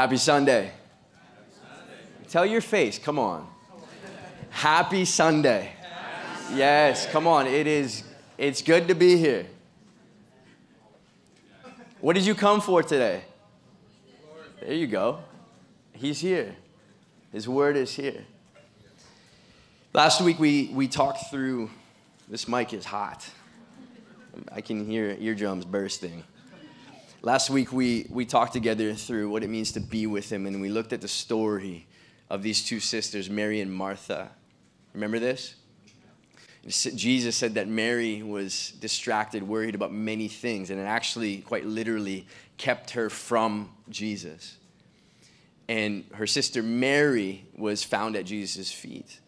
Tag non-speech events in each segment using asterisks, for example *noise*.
Happy Sunday. Tell your face, come on. Happy Sunday. Yes, come on. It is it's good to be here. What did you come for today? There you go. He's here. His word is here. Last week we, we talked through this mic is hot. I can hear eardrums bursting. Last week we, we talked together through what it means to be with him, and we looked at the story of these two sisters, Mary and Martha. Remember this? Jesus said that Mary was distracted, worried about many things, and it actually, quite literally, kept her from Jesus. And her sister Mary was found at Jesus' feet.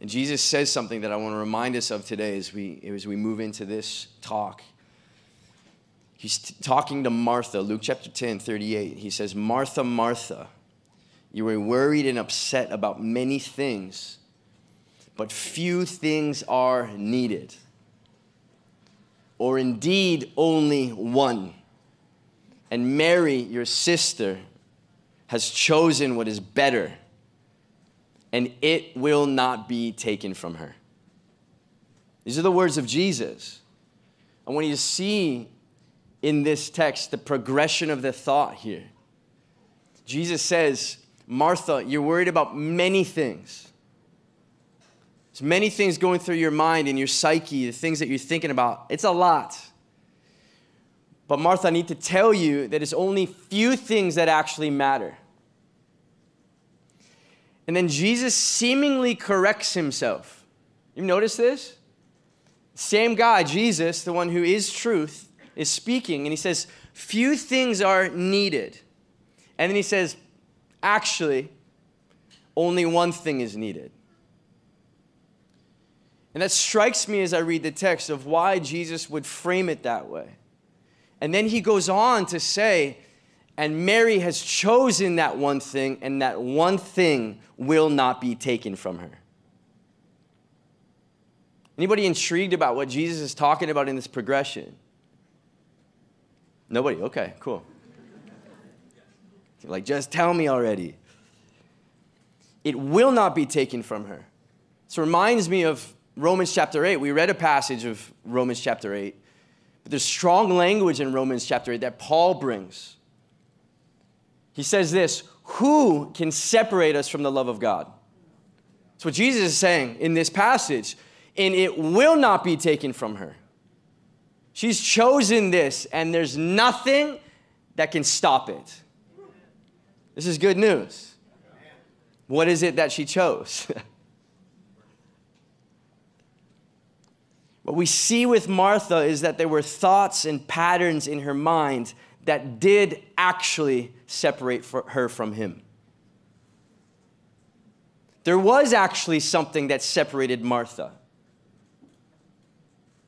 And Jesus says something that I want to remind us of today as we, as we move into this talk. He's t- talking to Martha, Luke chapter 10, 38. He says, Martha, Martha, you are worried and upset about many things but few things are needed, or indeed only one. And Mary, your sister, has chosen what is better, and it will not be taken from her. These are the words of Jesus. I want you to see in this text the progression of the thought here. Jesus says, Martha, you're worried about many things. There's many things going through your mind and your psyche, the things that you're thinking about. It's a lot. But Martha, I need to tell you that it's only few things that actually matter. And then Jesus seemingly corrects himself. You notice this? Same guy, Jesus, the one who is truth, is speaking, and he says, Few things are needed. And then he says, Actually, only one thing is needed. And that strikes me as I read the text of why Jesus would frame it that way. And then he goes on to say, and Mary has chosen that one thing, and that one thing will not be taken from her. Anybody intrigued about what Jesus is talking about in this progression? Nobody? Okay, cool. Like, just tell me already. It will not be taken from her. This reminds me of Romans chapter 8. We read a passage of Romans chapter 8. But there's strong language in Romans chapter 8 that Paul brings. He says this Who can separate us from the love of God? That's what Jesus is saying in this passage. And it will not be taken from her. She's chosen this, and there's nothing that can stop it. This is good news. What is it that she chose? *laughs* What we see with Martha is that there were thoughts and patterns in her mind that did actually separate her from him. There was actually something that separated Martha.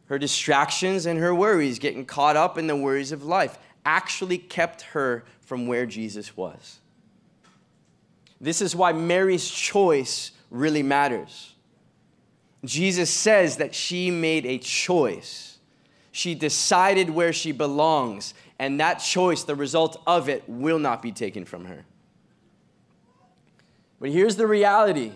Her distractions and her worries, getting caught up in the worries of life, actually kept her from where Jesus was. This is why Mary's choice really matters. Jesus says that she made a choice. She decided where she belongs, and that choice, the result of it, will not be taken from her. But here's the reality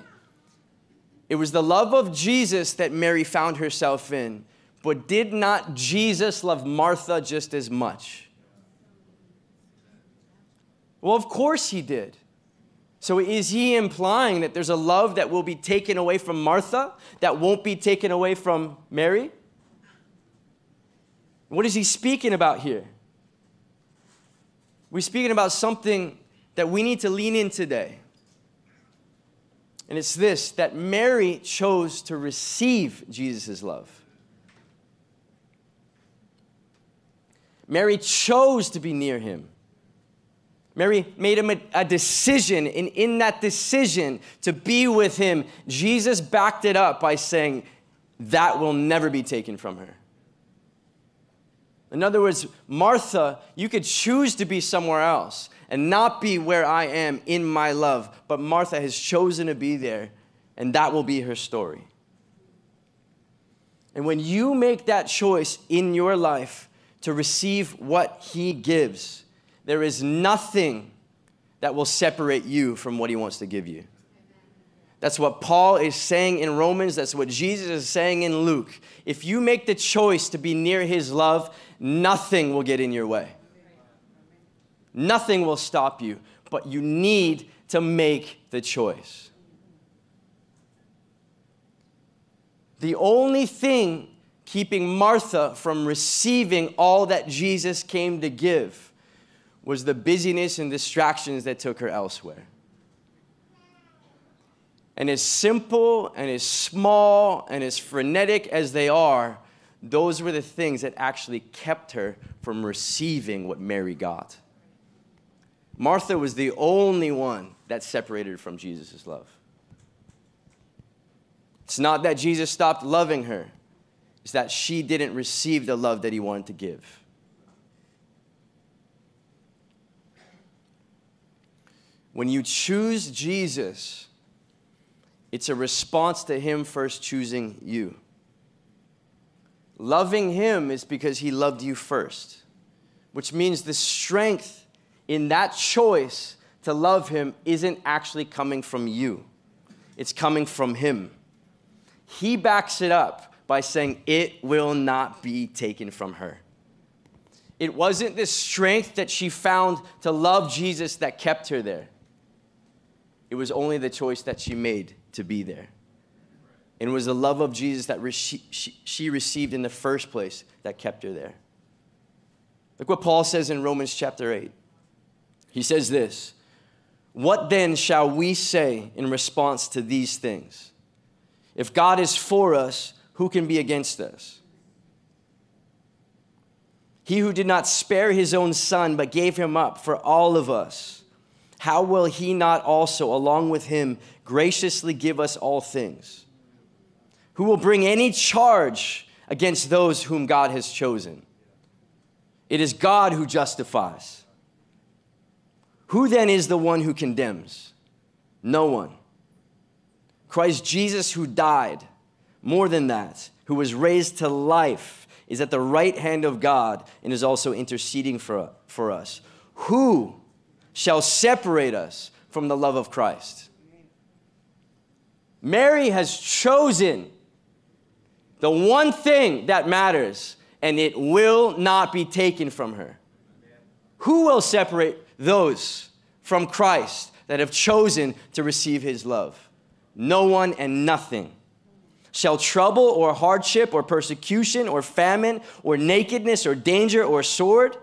it was the love of Jesus that Mary found herself in, but did not Jesus love Martha just as much? Well, of course he did. So is he implying that there's a love that will be taken away from Martha that won't be taken away from Mary? What is he speaking about here? We're speaking about something that we need to lean in today. And it's this that Mary chose to receive Jesus' love. Mary chose to be near him. Mary made him a, a, decision, and in that decision to be with him, Jesus backed it up by saying, That will never be taken from her. In other words, Martha, you could choose to be somewhere else and not be where I am in my love, but Martha has chosen to be there, and that will be her story. And when you make that choice in your life to receive what he gives, there is nothing that will separate you from what he wants to give you. That's what Paul is saying in Romans. That's what Jesus is saying in Luke. If you make the choice to be near his love, nothing will get in your way. Nothing will stop you, but you need to make the choice. The only thing keeping Martha from receiving all that Jesus came to give was the busyness and distractions that took her elsewhere. And as simple and as small and as frenetic as they are, those were the things that actually kept her from receiving what Mary got. Martha was the only one that separated from Jesus' love. It's not that Jesus stopped loving her, it's that she didn't receive the love that he wanted to give. When you choose Jesus, it's a response to him first choosing you. Loving him is because he loved you first, which means the strength in that choice to love him isn't actually coming from you, it's coming from him. He backs it up by saying, It will not be taken from her. It wasn't the strength that she found to love Jesus that kept her there. It was only the choice that she made to be there. And it was the love of Jesus that she received in the first place that kept her there. Look what Paul says in Romans chapter 8. He says this What then shall we say in response to these things? If God is for us, who can be against us? He who did not spare his own son, but gave him up for all of us, how will he not also, along with him, graciously give us all things? Who will bring any charge against those whom God has chosen? It is God who justifies. Who then is the one who condemns? No one. Christ Jesus, who died, more than that, who was raised to life, is at the right hand of God and is also interceding for, for us. Who shall separate us from the love of Christ? Mary has chosen the one thing that matters, and it will not be taken from her. Who will separate those from Christ that have chosen to receive his love? no one and nothing. Shall trouble or hardship or persecution or famine or nakedness or danger or sword?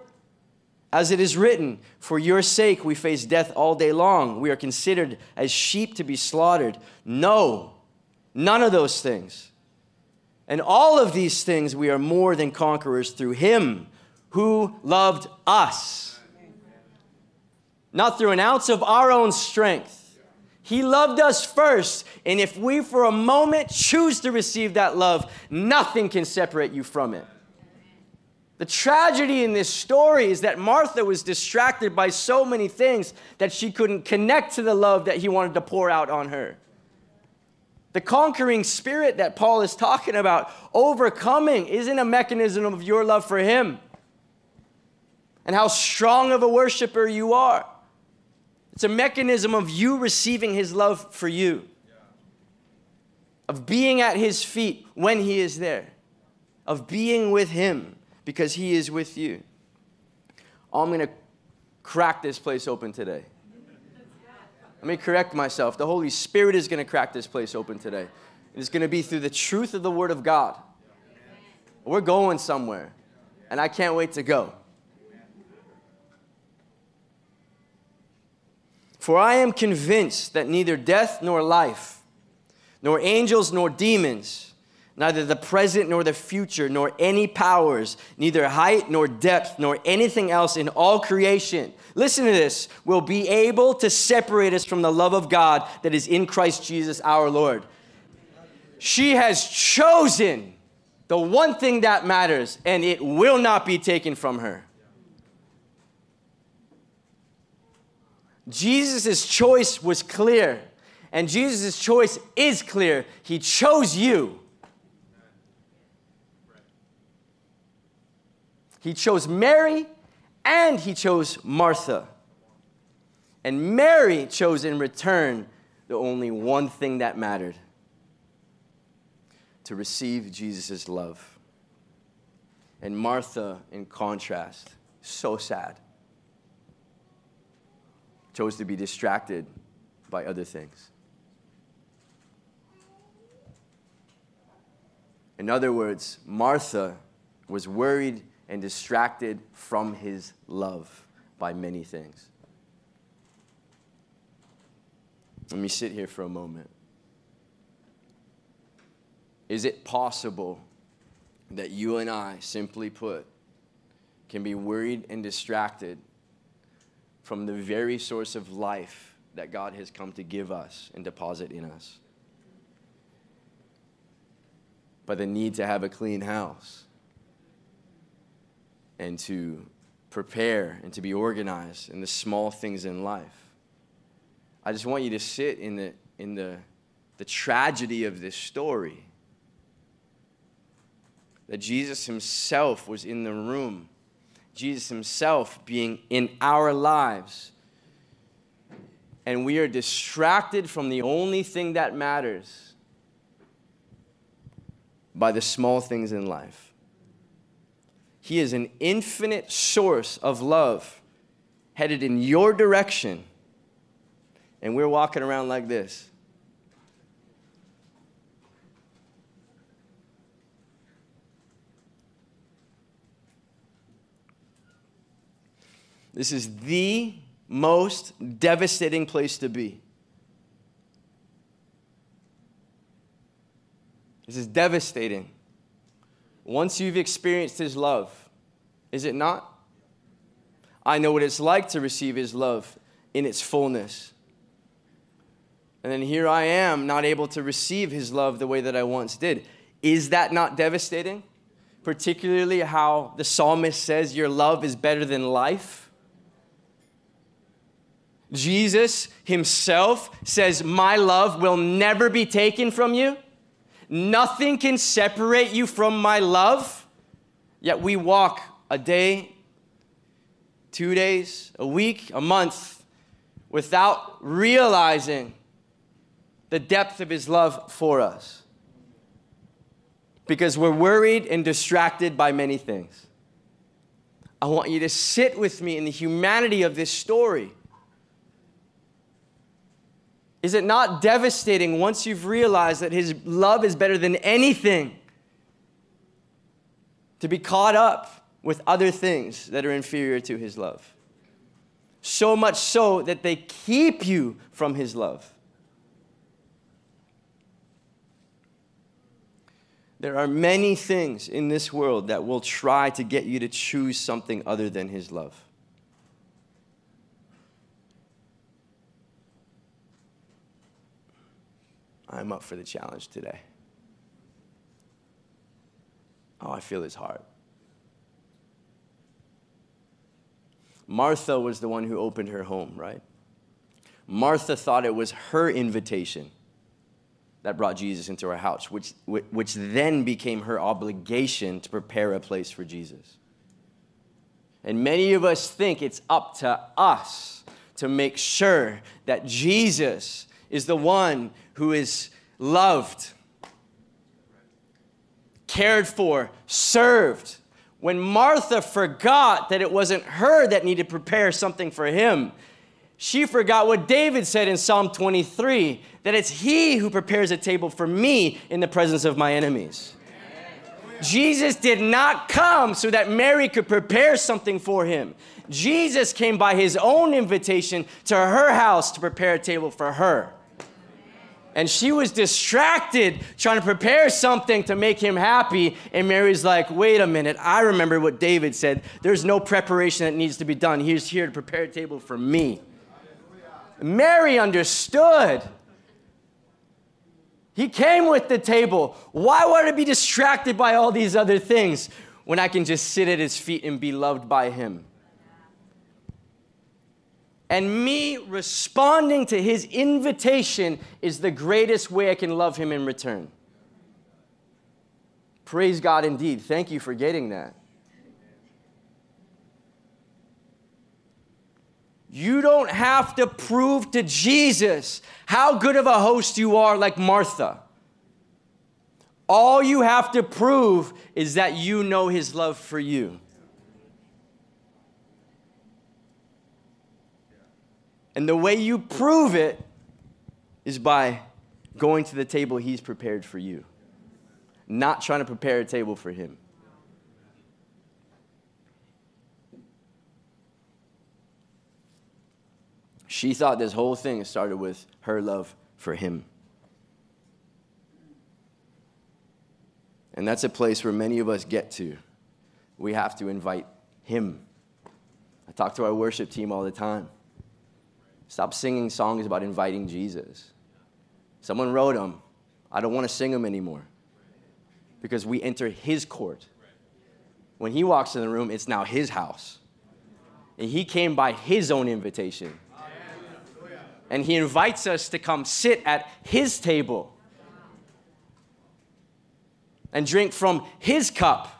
As it is written, For your sake we face death all day long. We are considered as sheep to be slaughtered. No, none of those things. And all of these things we are more than conquerors through him who loved us. Not through an ounce of our own strength he loved us first. And if we for a moment choose to receive that love, nothing can separate you from it. The tragedy in this story is that Martha was distracted by so many things that she couldn't connect to the love that he wanted to pour out on her. The conquering spirit that Paul is talking about, overcoming, isn't a mechanism of your love for him and how strong of a worshiper you are. It's a mechanism of you receiving his love for you, of being at his feet when he is there, of being with him because he is with you. Oh, I'm going to crack this place open today. Let me correct myself. The Holy Spirit is going to crack this place open today. It's going to be through the truth of the Word of God. We're going somewhere, and I can't wait to go. For I am convinced that neither death nor life, nor angels nor demons, neither the present nor the future, nor any powers, neither height nor depth, nor anything else in all creation, listen to this, will be able to separate us from the love of God that is in Christ Jesus our Lord. She has chosen the one thing that matters, and it will not be taken from her. Jesus' choice was clear, and Jesus' choice is clear. He chose you. He chose Mary and he chose Martha. And Mary chose in return the only one thing that mattered to receive Jesus' love. And Martha, in contrast, so sad, chose to be distracted by other things. In other words, Martha was worried and distracted from his love by many things. Let me sit here for a moment. Is it possible that you and I, simply put, can be worried and distracted from the very source of life that God has come to give us and deposit in us? By the need to have a clean house and to prepare and to be organized in the small things in life. I just want you to sit in the, in the, the tragedy of this story. That Jesus himself was in the room, Jesus himself being in our lives. And we are distracted from the only thing that matters by the small things in life. He is an infinite source of love headed in your direction and we're walking around like this. This is the most devastating place to be. This is devastating. Once you've experienced His love, is it not? I know what it's like to receive His love in its fullness. And then here I am, not able to receive his love the way that I once did. Is that not devastating? Particularly how the psalmist says, Your love is better than life. Jesus himself says, My love will never be taken from you. Nothing can separate you from my love. Yet we walk a day, two days, a week, a month without realizing the depth of his love for us. Because we're worried and distracted by many things. I want you to sit with me in the humanity of this story. Is it not devastating once you've realized that his love is better than anything to be caught up with other things that are inferior to his love? So much so that they keep you from his love. There are many things in this world that will try to get you to choose something other than His love. I'm up for the challenge today. Oh, I feel His heart. Martha was the one who opened her home, right? Martha thought it was her invitation that brought Jesus into her house, which, which then became her obligation to prepare a place for Jesus. And many of us think it's up to us to make sure that Jesus is the one who is loved, cared for, served. When Martha forgot that it wasn't her that needed to prepare something for him, she forgot what David said in Psalm 23 that it's He who prepares a table for me in the presence of my enemies. Jesus did not come so that Mary could prepare something for him. Jesus came by his own invitation to her house to prepare a table for her. And she was distracted trying to prepare something to make him happy. And Mary's like, wait a minute, I remember what David said. There's no preparation that needs to be done. He's here to prepare a table for me. Mary understood. He came with the table. Why would I be distracted by all these other things when I can just sit at his feet and be loved by him? And me responding to his invitation is the greatest way I can love him in return. Praise God indeed. Thank you for getting that. You don't have to prove to Jesus how good of a host you are, like Martha. All you have to prove is that you know his love for you. And the way you prove it is by going to the table he's prepared for you, not trying to prepare a table for him. She thought this whole thing started with her love for him. And that's a place where many of us get to. We have to invite him. I talk to our worship team all the time. Stop singing songs about inviting Jesus. Someone wrote them. I don't want to sing them anymore because we enter his court. When he walks in the room, it's now his house. And he came by his own invitation. And he invites us to come sit at his table and drink from his cup.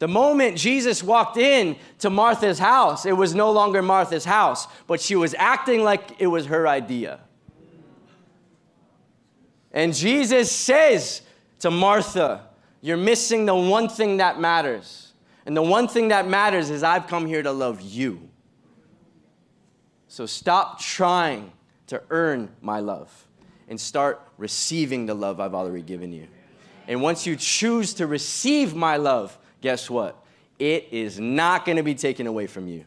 The moment Jesus walked in to Martha's house, it was no longer Martha's house, but she was acting like it was her idea. And Jesus says to Martha, You're missing the one thing that matters. And the one thing that matters is I've come here to love you. So stop trying to earn my love and start receiving the love I've already given you. And once you choose to receive my love, guess what? It is not going to be taken away from you.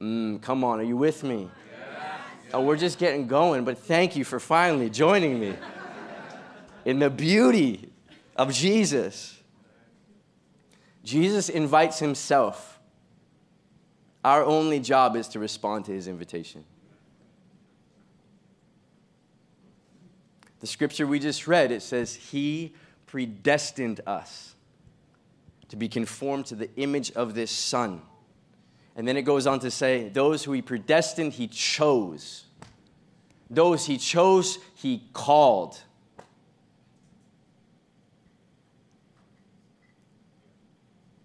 Mm, come on, are you with me? Oh, we're just getting going, but thank you for finally joining me in the beauty of Jesus. Jesus invites himself. Our only job is to respond to his invitation. The scripture we just read, it says, He predestined us to be conformed to the image of this Son. And then it goes on to say, those who he predestined, he chose. Those he chose, he called.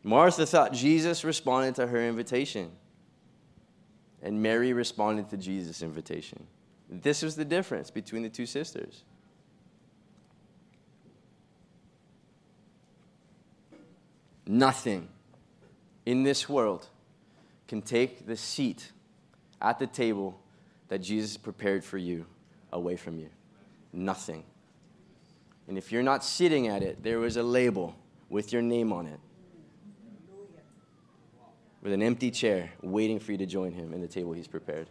Martha thought Jesus responded to her invitation, and Mary responded to Jesus' invitation. This was the difference between the two sisters. Nothing in this world can take the seat at the table that Jesus prepared for you away from you. Nothing. And if you're not sitting at it, there was a label with your name on it, with an empty chair waiting for you to join him in the table he's prepared.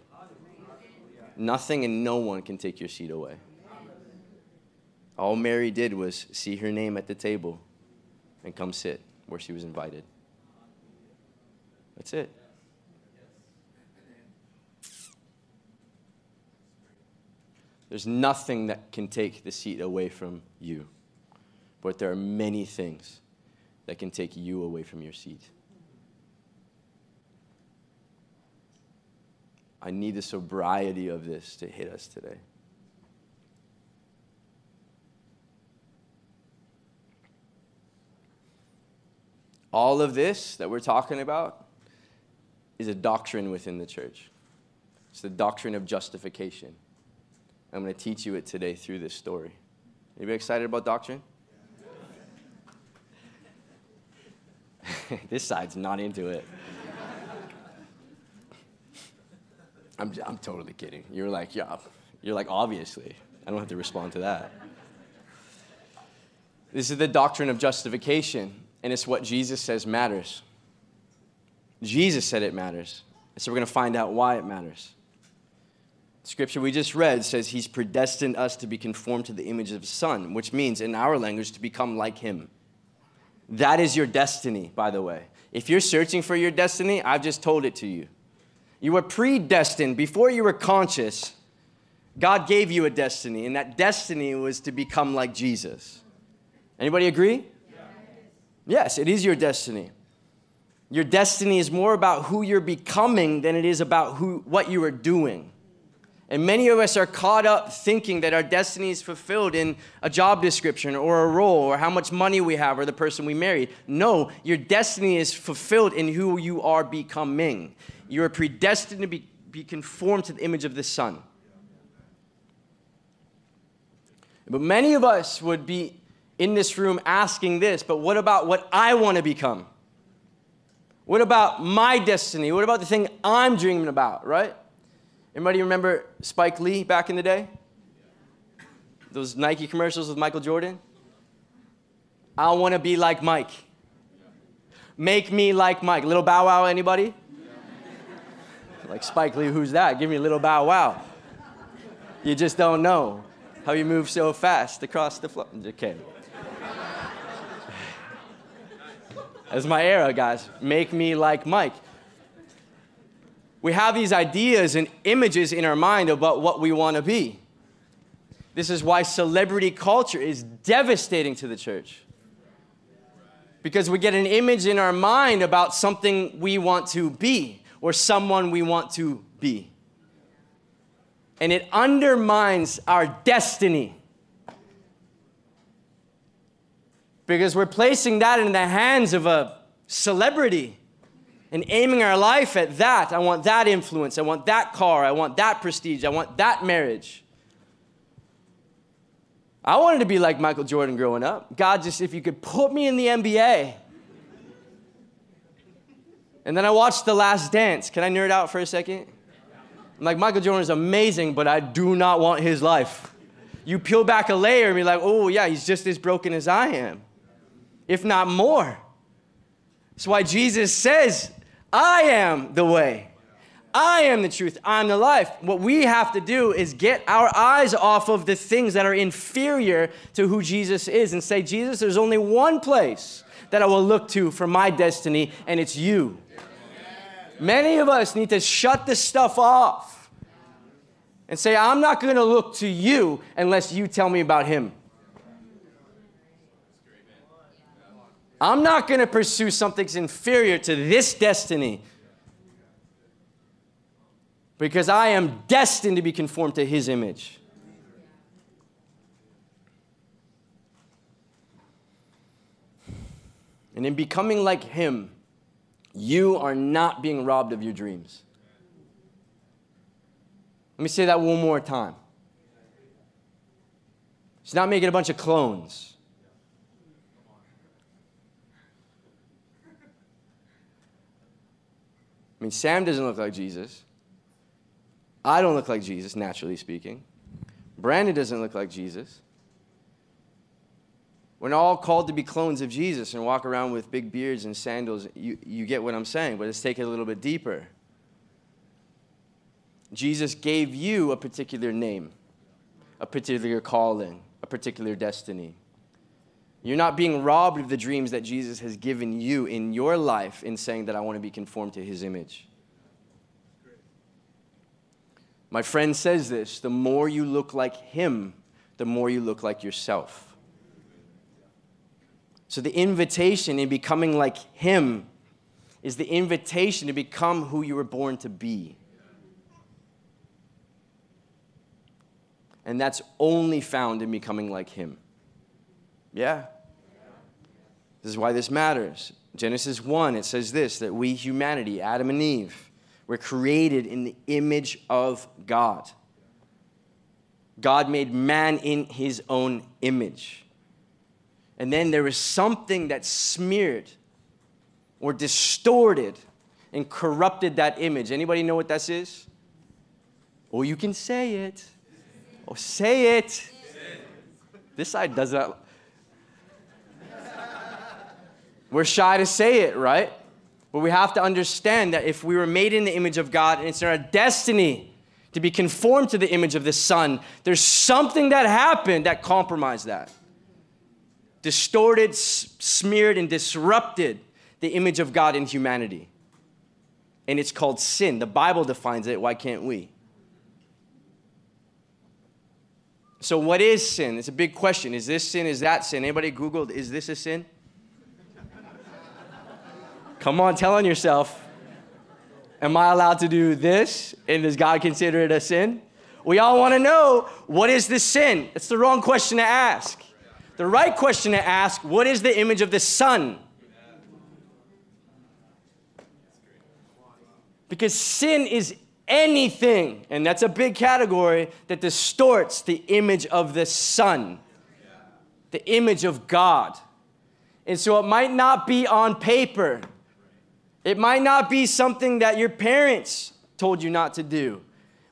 Nothing and no one can take your seat away. All Mary did was see her name at the table and come sit where she was invited. That's it. There's nothing that can take the seat away from you, but there are many things that can take you away from your seat. I need the sobriety of this to hit us today. All of this that we're talking about is a doctrine within the church. It's the doctrine of justification. I'm going to teach you it today through this story. Anybody excited about doctrine? *laughs* this side's not into it. *laughs* I'm, I'm totally kidding. You're like, yeah, you're like, obviously. I don't have to respond to that. This is the doctrine of justification and it's what Jesus says matters. Jesus said it matters. And so we're going to find out why it matters. The scripture we just read says he's predestined us to be conformed to the image of his son, which means in our language to become like him. That is your destiny, by the way. If you're searching for your destiny, I've just told it to you. You were predestined before you were conscious. God gave you a destiny, and that destiny was to become like Jesus. Anybody agree? Yes, it is your destiny. Your destiny is more about who you're becoming than it is about who, what you are doing. And many of us are caught up thinking that our destiny is fulfilled in a job description or a role or how much money we have or the person we marry. No, your destiny is fulfilled in who you are becoming. You are predestined to be, be conformed to the image of the Son. But many of us would be in this room asking this, but what about what I want to become? What about my destiny? What about the thing I'm dreaming about, right? Anybody remember Spike Lee back in the day? Those Nike commercials with Michael Jordan? I want to be like Mike. Make me like Mike. Little Bow Wow, anybody? *laughs* like Spike Lee, who's that? Give me a little Bow Wow. You just don't know how you move so fast across the floor. Okay. That's my era, guys. Make me like Mike we have these ideas and images in our mind about what we want to be. This is why celebrity culture is devastating to the church. Because we get an image in our mind about something we want to be or someone we want to be. And it undermines our destiny. Because we're placing that in the hands of a celebrity and aiming our life at that. I want that influence. I want that car. I want that prestige. I want that marriage. I wanted to be like Michael Jordan growing up. God, just if you could put me in the NBA. And then I watched The Last Dance. Can I nerd out for a second? I'm like, Michael Jordan is amazing, but I do not want his life. You peel back a layer and be like, oh, yeah, he's just as broken as I am, if not more. That's why Jesus says, I am the way. I am the truth. I'm the life. What we have to do is get our eyes off of the things that are inferior to who Jesus is and say, Jesus, there's only one place that I will look to for my destiny, and it's you. Many of us need to shut this stuff off and say, I'm not going to look to you unless you tell me about him. I'm not going to pursue something inferior to this destiny because I am destined to be conformed to his image. And in becoming like him, you are not being robbed of your dreams. Let me say that one more time. He's not making a bunch of clones. I mean, Sam doesn't look like Jesus. I don't look like Jesus, naturally speaking. Brandon doesn't look like Jesus. We're all called to be clones of Jesus and walk around with big beards and sandals. You, you get what I'm saying, but let's take it a little bit deeper. Jesus gave you a particular name, a particular calling, a particular destiny. You're not being robbed of the dreams that Jesus has given you in your life in saying that I want to be conformed to his image. My friend says this the more you look like him, the more you look like yourself. So, the invitation in becoming like him is the invitation to become who you were born to be. And that's only found in becoming like him. Yeah. This is why this matters. Genesis 1, it says this that we, humanity, Adam and Eve, were created in the image of God. God made man in his own image. And then there was something that smeared or distorted and corrupted that image. Anybody know what this is? Oh, you can say it. Oh, say it. This side does that. We're shy to say it, right? But we have to understand that if we were made in the image of God and it's our destiny to be conformed to the image of the Son, there's something that happened that compromised that. Distorted, smeared, and disrupted the image of God in humanity. And it's called sin. The Bible defines it. Why can't we? So, what is sin? It's a big question. Is this sin? Is that sin? Anybody Googled, is this a sin? Come on, tell on yourself. Am I allowed to do this? And does God consider it a sin? We all want to know what is the sin? It's the wrong question to ask. The right question to ask what is the image of the Son? Because sin is anything, and that's a big category, that distorts the image of the Son, the image of God. And so it might not be on paper, it might not be something that your parents told you not to do,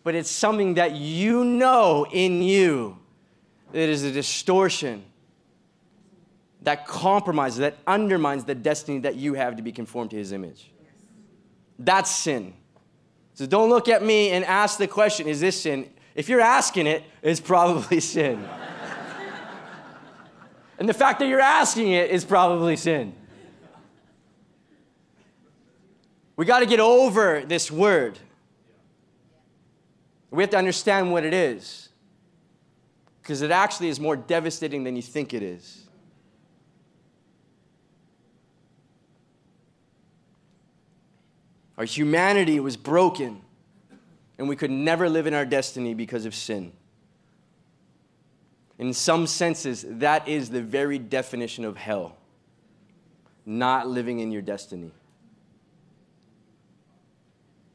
but it's something that you know in you that is a distortion that compromises, that undermines the destiny that you have to be conformed to his image. That's sin. So don't look at me and ask the question, is this sin? If you're asking it, it's probably *laughs* sin. and the fact that you're asking it is probably sin. We got to get over this word. We have to understand what it is. Because it actually is more devastating than you think it is. Our humanity was broken, and we could never live in our destiny because of sin. In some senses, that is the very definition of hell not living in your destiny.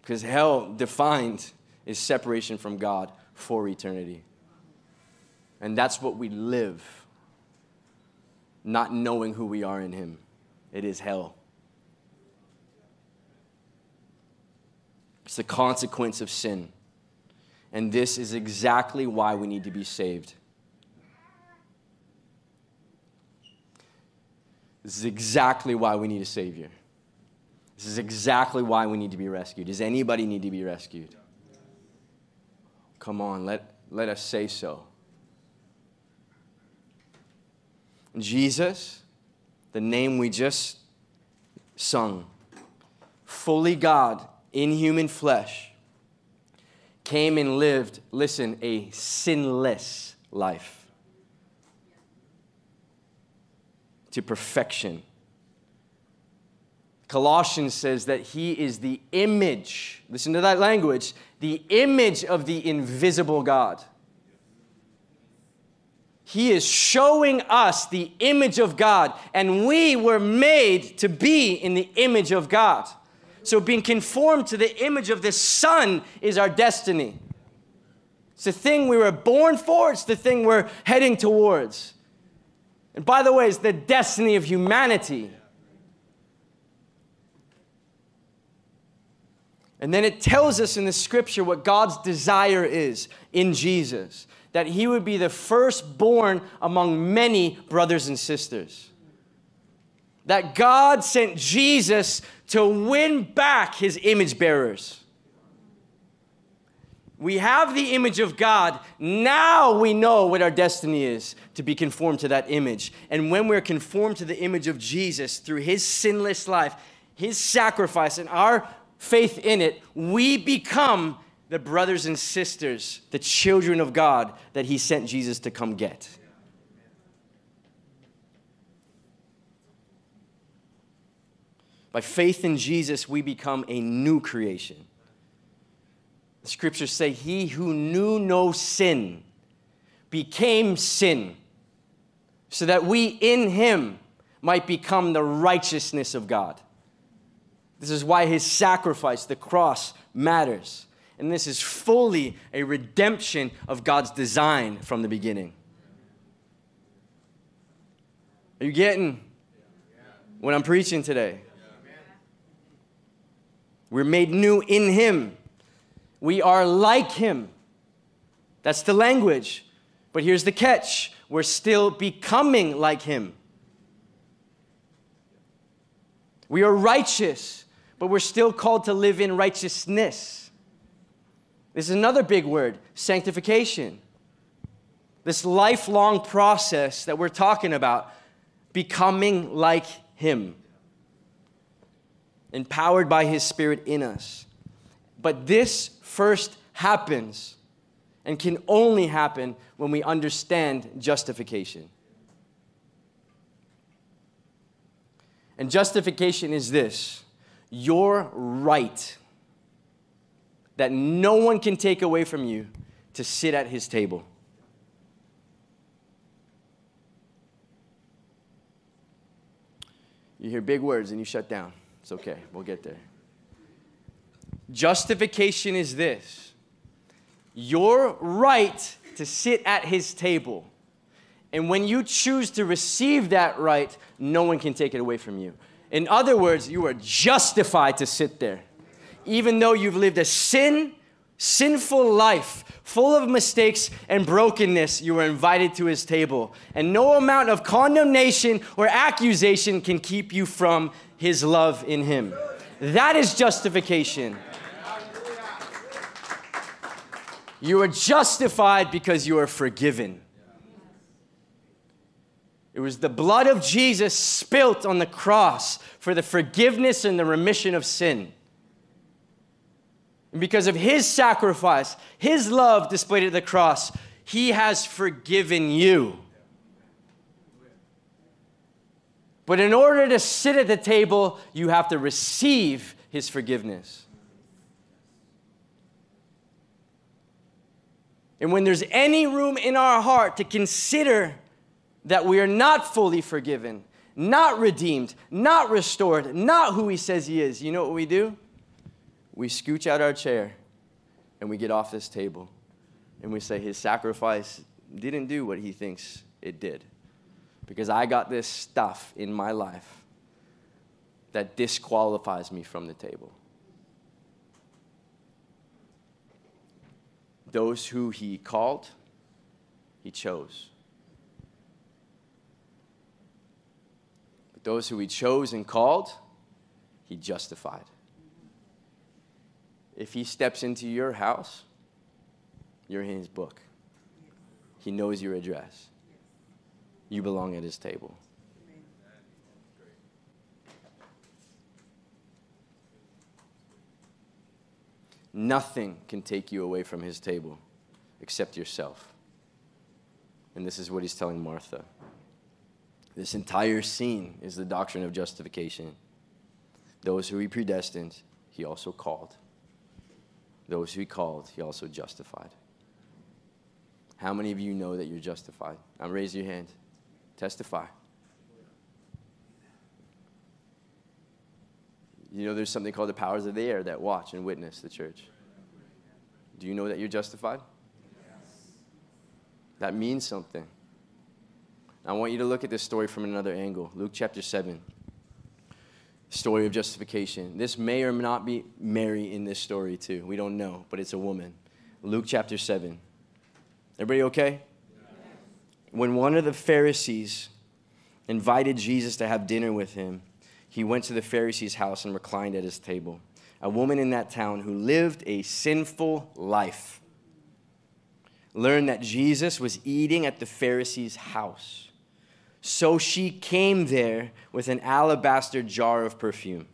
Because hell, defined, is separation from God for eternity. And that's what we live, not knowing who we are in Him. It is hell. It's the consequence of sin. And this is exactly why we need to be saved. This is exactly why we need a Savior. This is exactly why we need to be rescued. Does anybody need to be rescued? Come on, let, let us say so. Jesus, the name we just sung, fully God in human flesh, came and lived, listen, a sinless life to perfection. Colossians says that he is the image, listen to that language, the image of the invisible God. He is showing us the image of God, and we were made to be in the image of God. So, being conformed to the image of the Son is our destiny. It's the thing we were born for, it's the thing we're heading towards. And by the way, it's the destiny of humanity. And then it tells us in the scripture what God's desire is in Jesus that he would be the firstborn among many brothers and sisters. That God sent Jesus to win back his image bearers. We have the image of God. Now we know what our destiny is to be conformed to that image. And when we're conformed to the image of Jesus through his sinless life, his sacrifice, and our faith in it, we become the brothers and sisters, the children of God that he sent Jesus to come get. By faith in Jesus, we become a new creation. The scriptures say, He who knew no sin became sin, so that we in Him might become the righteousness of God. This is why His sacrifice, the cross, matters. And this is fully a redemption of God's design from the beginning. Are you getting what I'm preaching today? We're made new in Him. We are like Him. That's the language. But here's the catch we're still becoming like Him. We are righteous, but we're still called to live in righteousness. This is another big word sanctification. This lifelong process that we're talking about, becoming like Him empowered by His Spirit in us. But this first happens and can only happen when we understand justification. And justification is this your right that no one can take away from you to sit at his table. You hear big words and you shut down. It's okay, we'll get there. Justification is this your right to sit at his table. And when you choose to receive that right, no one can take it away from you. In other words, you are justified to sit there. Even though you've lived a sin, sinful life, full of mistakes and brokenness, you are invited to his table. And no amount of condemnation or accusation can keep you from his love in him. That is justification. You are justified because you are forgiven. It was the blood of Jesus spilt on the cross for the forgiveness and the remission of sin. And because of his sacrifice, his love displayed at the cross, he has forgiven you. But in order to sit at the table, you have to receive his forgiveness. And when there's any room in our heart to consider that we are not fully forgiven, not redeemed, not restored, not who He says He is, you know what we do? We scooch out our chair and we get off this table and we say, His sacrifice didn't do what He thinks it did. Because I got this stuff in my life that disqualifies me from the table. Those who He called, He chose. Those who he chose and called, he justified. If he steps into your house, you're in his book. He knows your address. You belong at his table. Nothing can take you away from his table except yourself. And this is what he's telling Martha. This entire scene is the doctrine of justification. Those who he predestined, he also called. Those who he called, he also justified. How many of you know that you're justified? Now raise your hand. Testify. You know, there's something called the powers of the air that watch and witness the church. Do you know that you're justified? That means something. I want you to look at this story from another angle. Luke chapter 7. Story of justification. This may or may not be Mary in this story, too. We don't know, but it's a woman. Luke chapter 7. Everybody okay? When one of the Pharisees invited Jesus to have dinner with him, he went to the Pharisee's house and reclined at his table. A woman in that town who lived a sinful life learned that Jesus was eating at the Pharisee's house. So she came there with an alabaster jar of perfume.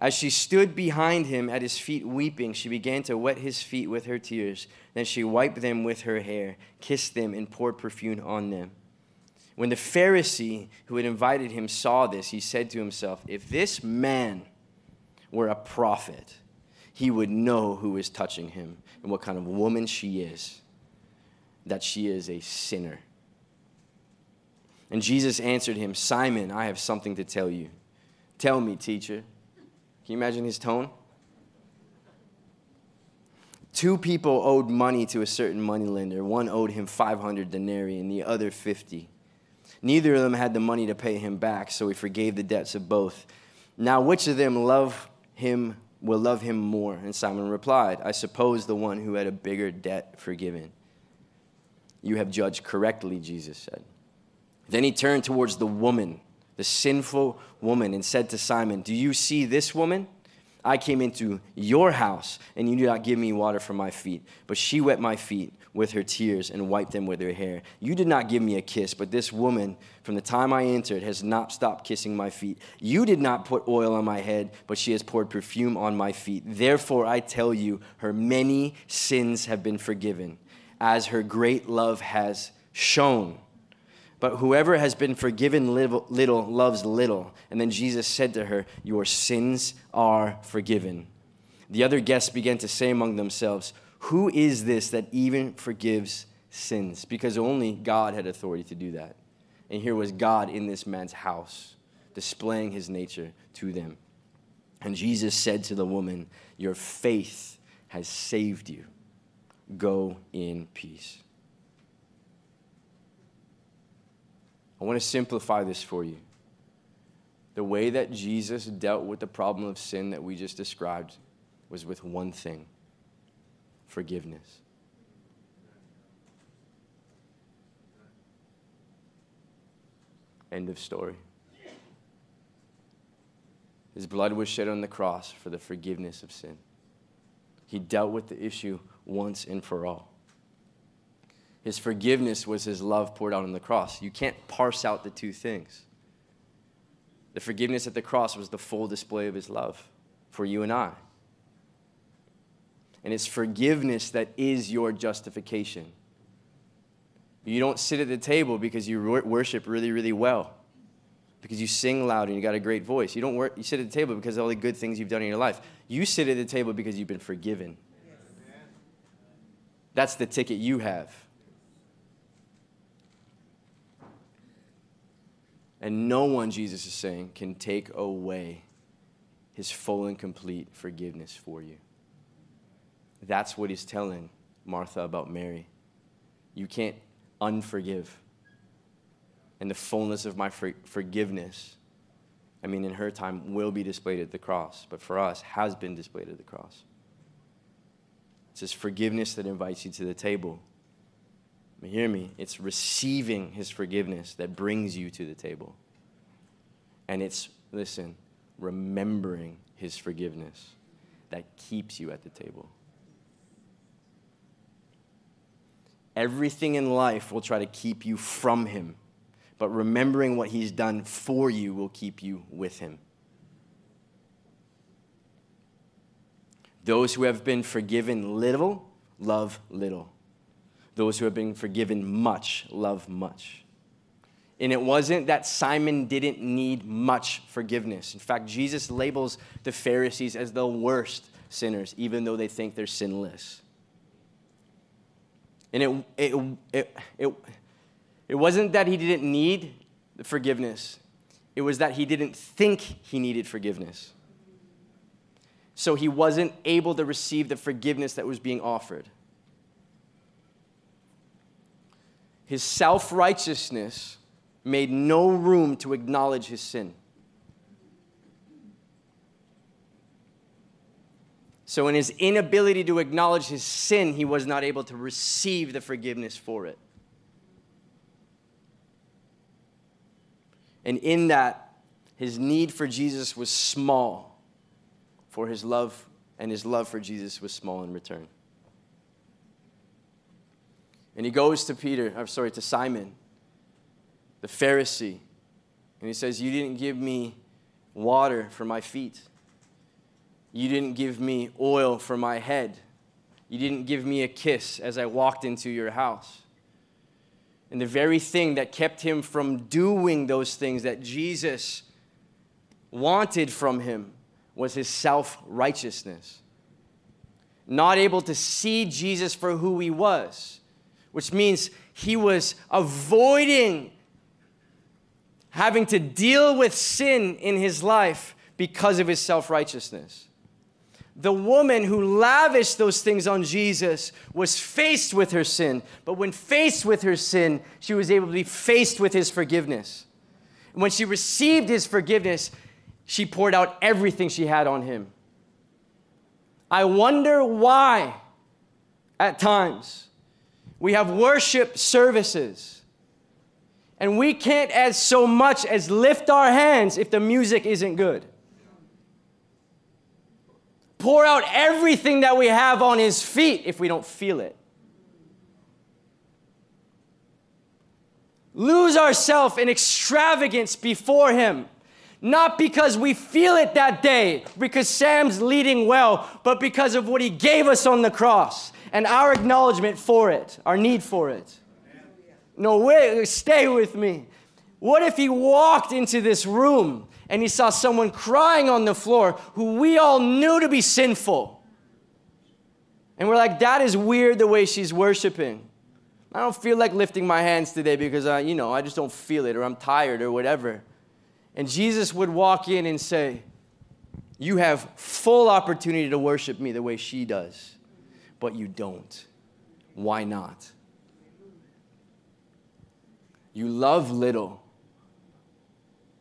As she stood behind him at his feet weeping, she began to wet his feet with her tears. Then she wiped them with her hair, kissed them, and poured perfume on them. When the Pharisee who had invited him saw this, he said to himself, If this man were a prophet, he would know who is touching him and what kind of woman she is, that she is a sinner. And Jesus answered him, Simon, I have something to tell you. Tell me, teacher. Can you imagine his tone? Two people owed money to a certain moneylender. One owed him 500 denarii and the other 50. Neither of them had the money to pay him back, so he forgave the debts of both. Now, which of them love him will love him more? And Simon replied, I suppose the one who had a bigger debt forgiven. You have judged correctly, Jesus said. Then he turned towards the woman, the sinful woman, and said to Simon, Do you see this woman? I came into your house, and you did not give me water for my feet, but she wet my feet with her tears and wiped them with her hair. You did not give me a kiss, but this woman, from the time I entered, has not stopped kissing my feet. You did not put oil on my head, but she has poured perfume on my feet. Therefore, I tell you, her many sins have been forgiven, as her great love has shown. But whoever has been forgiven little, loves little. And then Jesus said to her, Your sins are forgiven. The other guests began to say among themselves, Who is this that even forgives sins? Because only God had authority to do that. And here was God in this man's house, displaying his nature to them. And Jesus said to the woman, Your faith has saved you. Go in peace. I want to simplify this for you. The way that Jesus dealt with the problem of sin that we just described was with one thing forgiveness. End of story. His blood was shed on the cross for the forgiveness of sin. He dealt with the issue once and for all. His forgiveness was his love poured out on the cross. You can't parse out the two things. The forgiveness at the cross was the full display of his love for you and I. And it's forgiveness that is your justification. You don't sit at the table because you worship really, really well, because you sing loud and you got a great voice. You don't work, you sit at the table because of all the good things you've done in your life. You sit at the table because you've been forgiven. That's the ticket you have. And no one, Jesus is saying, can take away his full and complete forgiveness for you. That's what he's telling Martha about Mary. You can't unforgive. And the fullness of my for- forgiveness, I mean, in her time, will be displayed at the cross, but for us, has been displayed at the cross. It's this forgiveness that invites you to the table hear me, it's receiving his forgiveness that brings you to the table. And it's, listen, remembering his forgiveness that keeps you at the table. Everything in life will try to keep you from him, but remembering what he's done for you will keep you with him. Those who have been forgiven little love little. Those who have been forgiven much love much. And it wasn't that Simon didn't need much forgiveness. In fact, Jesus labels the Pharisees as the worst sinners, even though they think they're sinless. And it, it, it, it, it wasn't that he didn't need forgiveness, it was that he didn't think he needed forgiveness. So he wasn't able to receive the forgiveness that was being offered. His self righteousness made no room to acknowledge his sin. So, in his inability to acknowledge his sin, he was not able to receive the forgiveness for it. And in that, his need for Jesus was small, for his love, and his love for Jesus was small in return. And he goes to Peter, I'm sorry, to Simon, the Pharisee, and he says, You didn't give me water for my feet. You didn't give me oil for my head. You didn't give me a kiss as I walked into your house. And the very thing that kept him from doing those things that Jesus wanted from him was his self righteousness. Not able to see Jesus for who he was which means he was avoiding having to deal with sin in his life because of his self righteousness. The woman who lavished those things on Jesus was faced with her sin, but when faced with her sin, she was able to be faced with his forgiveness. And when she received his forgiveness, she poured out everything she had on him. I wonder why, at times, we have worship services. And we can't as so much as lift our hands if the music isn't good. Pour out everything that we have on his feet if we don't feel it. Lose ourselves in extravagance before him. Not because we feel it that day, because Sam's leading well, but because of what he gave us on the cross and our acknowledgement for it, our need for it. No, way, stay with me. What if he walked into this room and he saw someone crying on the floor who we all knew to be sinful? And we're like, that is weird the way she's worshiping. I don't feel like lifting my hands today because I, you know, I just don't feel it or I'm tired or whatever. And Jesus would walk in and say, You have full opportunity to worship me the way she does, but you don't. Why not? You love little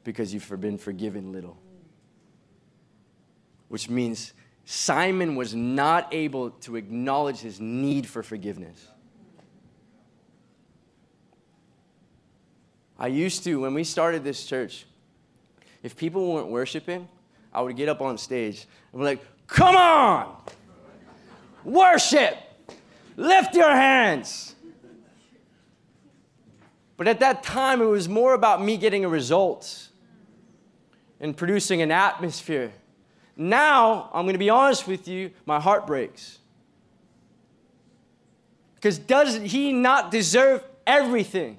because you've been forgiven little. Which means Simon was not able to acknowledge his need for forgiveness. I used to, when we started this church, if people weren't worshiping, I would get up on stage and be like, come on, worship, lift your hands. But at that time, it was more about me getting a result and producing an atmosphere. Now, I'm going to be honest with you, my heart breaks. Because does he not deserve everything?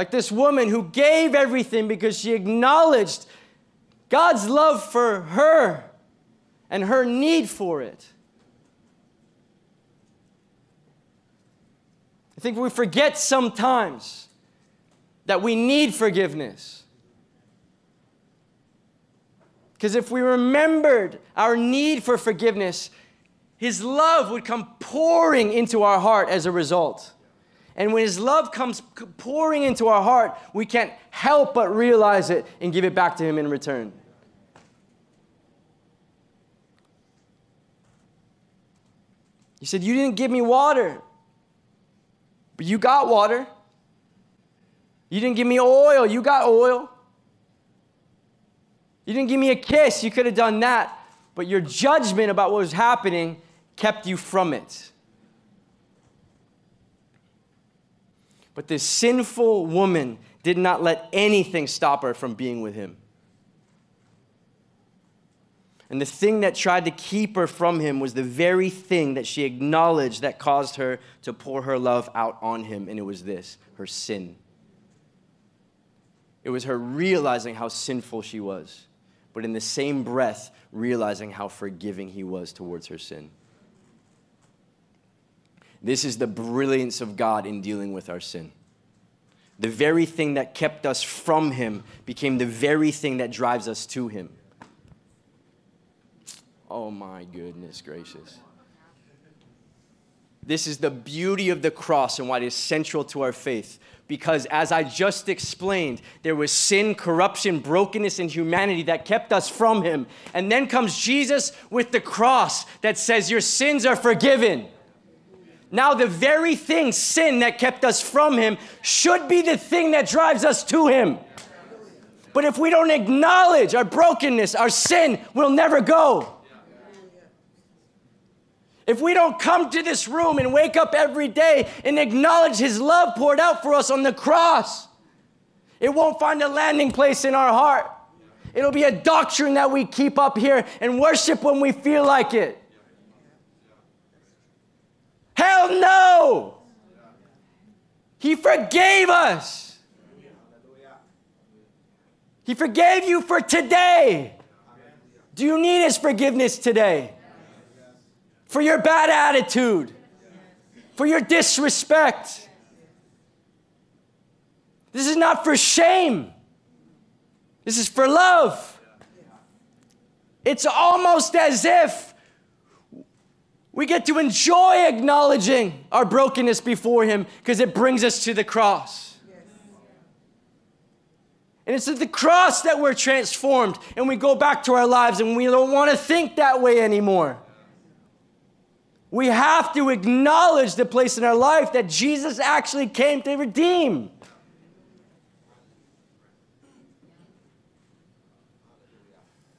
Like this woman who gave everything because she acknowledged God's love for her and her need for it. I think we forget sometimes that we need forgiveness. Because if we remembered our need for forgiveness, His love would come pouring into our heart as a result. And when His love comes pouring into our heart, we can't help but realize it and give it back to Him in return. He said, You didn't give me water, but you got water. You didn't give me oil, you got oil. You didn't give me a kiss, you could have done that. But your judgment about what was happening kept you from it. But this sinful woman did not let anything stop her from being with him. And the thing that tried to keep her from him was the very thing that she acknowledged that caused her to pour her love out on him. And it was this her sin. It was her realizing how sinful she was, but in the same breath, realizing how forgiving he was towards her sin. This is the brilliance of God in dealing with our sin. The very thing that kept us from Him became the very thing that drives us to Him. Oh my goodness gracious. This is the beauty of the cross and why it is central to our faith. Because as I just explained, there was sin, corruption, brokenness in humanity that kept us from Him. And then comes Jesus with the cross that says, Your sins are forgiven. Now, the very thing, sin, that kept us from Him should be the thing that drives us to Him. But if we don't acknowledge our brokenness, our sin, we'll never go. If we don't come to this room and wake up every day and acknowledge His love poured out for us on the cross, it won't find a landing place in our heart. It'll be a doctrine that we keep up here and worship when we feel like it. No! He forgave us. He forgave you for today. Do you need His forgiveness today? For your bad attitude, for your disrespect. This is not for shame, this is for love. It's almost as if we get to enjoy acknowledging our brokenness before Him because it brings us to the cross. And it's at the cross that we're transformed and we go back to our lives and we don't want to think that way anymore. We have to acknowledge the place in our life that Jesus actually came to redeem.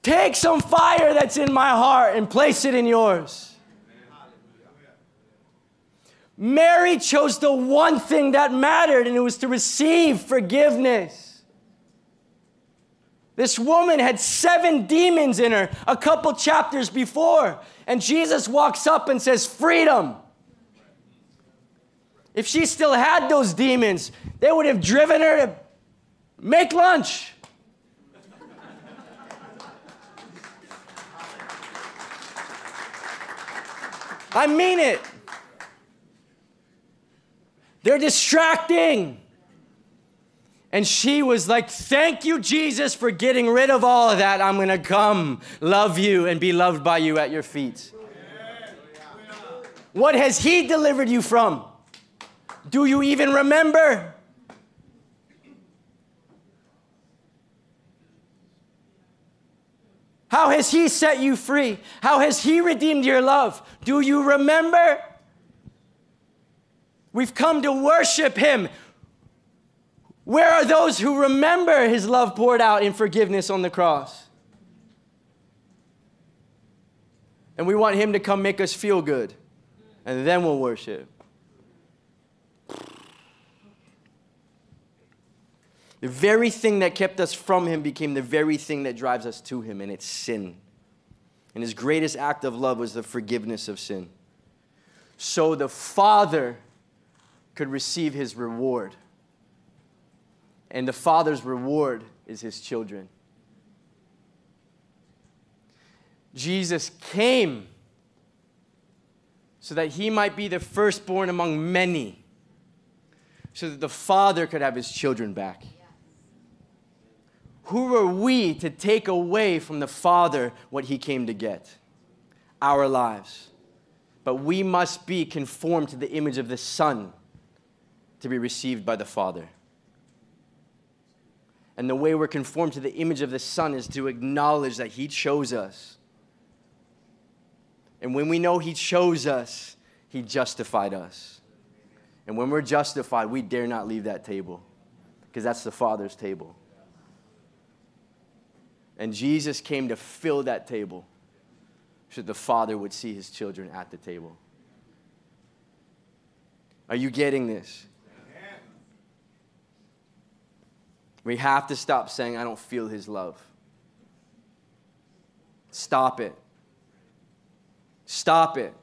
Take some fire that's in my heart and place it in yours. Mary chose the one thing that mattered, and it was to receive forgiveness. This woman had seven demons in her a couple chapters before, and Jesus walks up and says, Freedom. If she still had those demons, they would have driven her to make lunch. I mean it. They're distracting. And she was like, Thank you, Jesus, for getting rid of all of that. I'm going to come love you and be loved by you at your feet. What has He delivered you from? Do you even remember? How has He set you free? How has He redeemed your love? Do you remember? We've come to worship Him. Where are those who remember His love poured out in forgiveness on the cross? And we want Him to come make us feel good, and then we'll worship. The very thing that kept us from him became the very thing that drives us to him, and it's sin. And his greatest act of love was the forgiveness of sin. So the Father could receive his reward. And the Father's reward is his children. Jesus came so that he might be the firstborn among many, so that the Father could have his children back. Who are we to take away from the Father what he came to get? Our lives. But we must be conformed to the image of the Son to be received by the Father. And the way we're conformed to the image of the Son is to acknowledge that He chose us. And when we know He chose us, He justified us. And when we're justified, we dare not leave that table because that's the Father's table. And Jesus came to fill that table so that the Father would see his children at the table. Are you getting this? We have to stop saying, I don't feel his love. Stop it. Stop it.